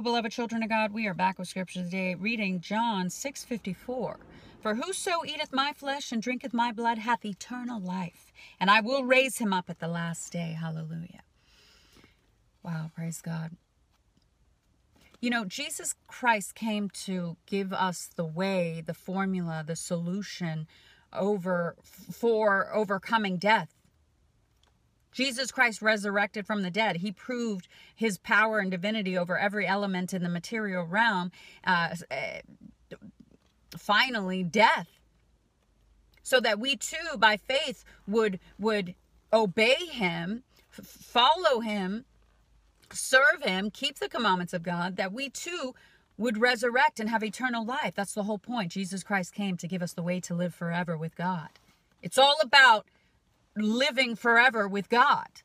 Beloved children of God. We are back with scripture today, reading John 6:54. For whoso eateth my flesh and drinketh my blood hath eternal life, and I will raise him up at the last day. Hallelujah. Wow, praise God. You know, Jesus Christ came to give us the way, the formula, the solution over for overcoming death Jesus Christ resurrected from the dead. He proved his power and divinity over every element in the material realm. Uh, eh, finally, death. So that we too, by faith, would would obey him, follow him, serve him, keep the commandments of God, that we too would resurrect and have eternal life. That's the whole point. Jesus Christ came to give us the way to live forever with God. It's all about living forever with God.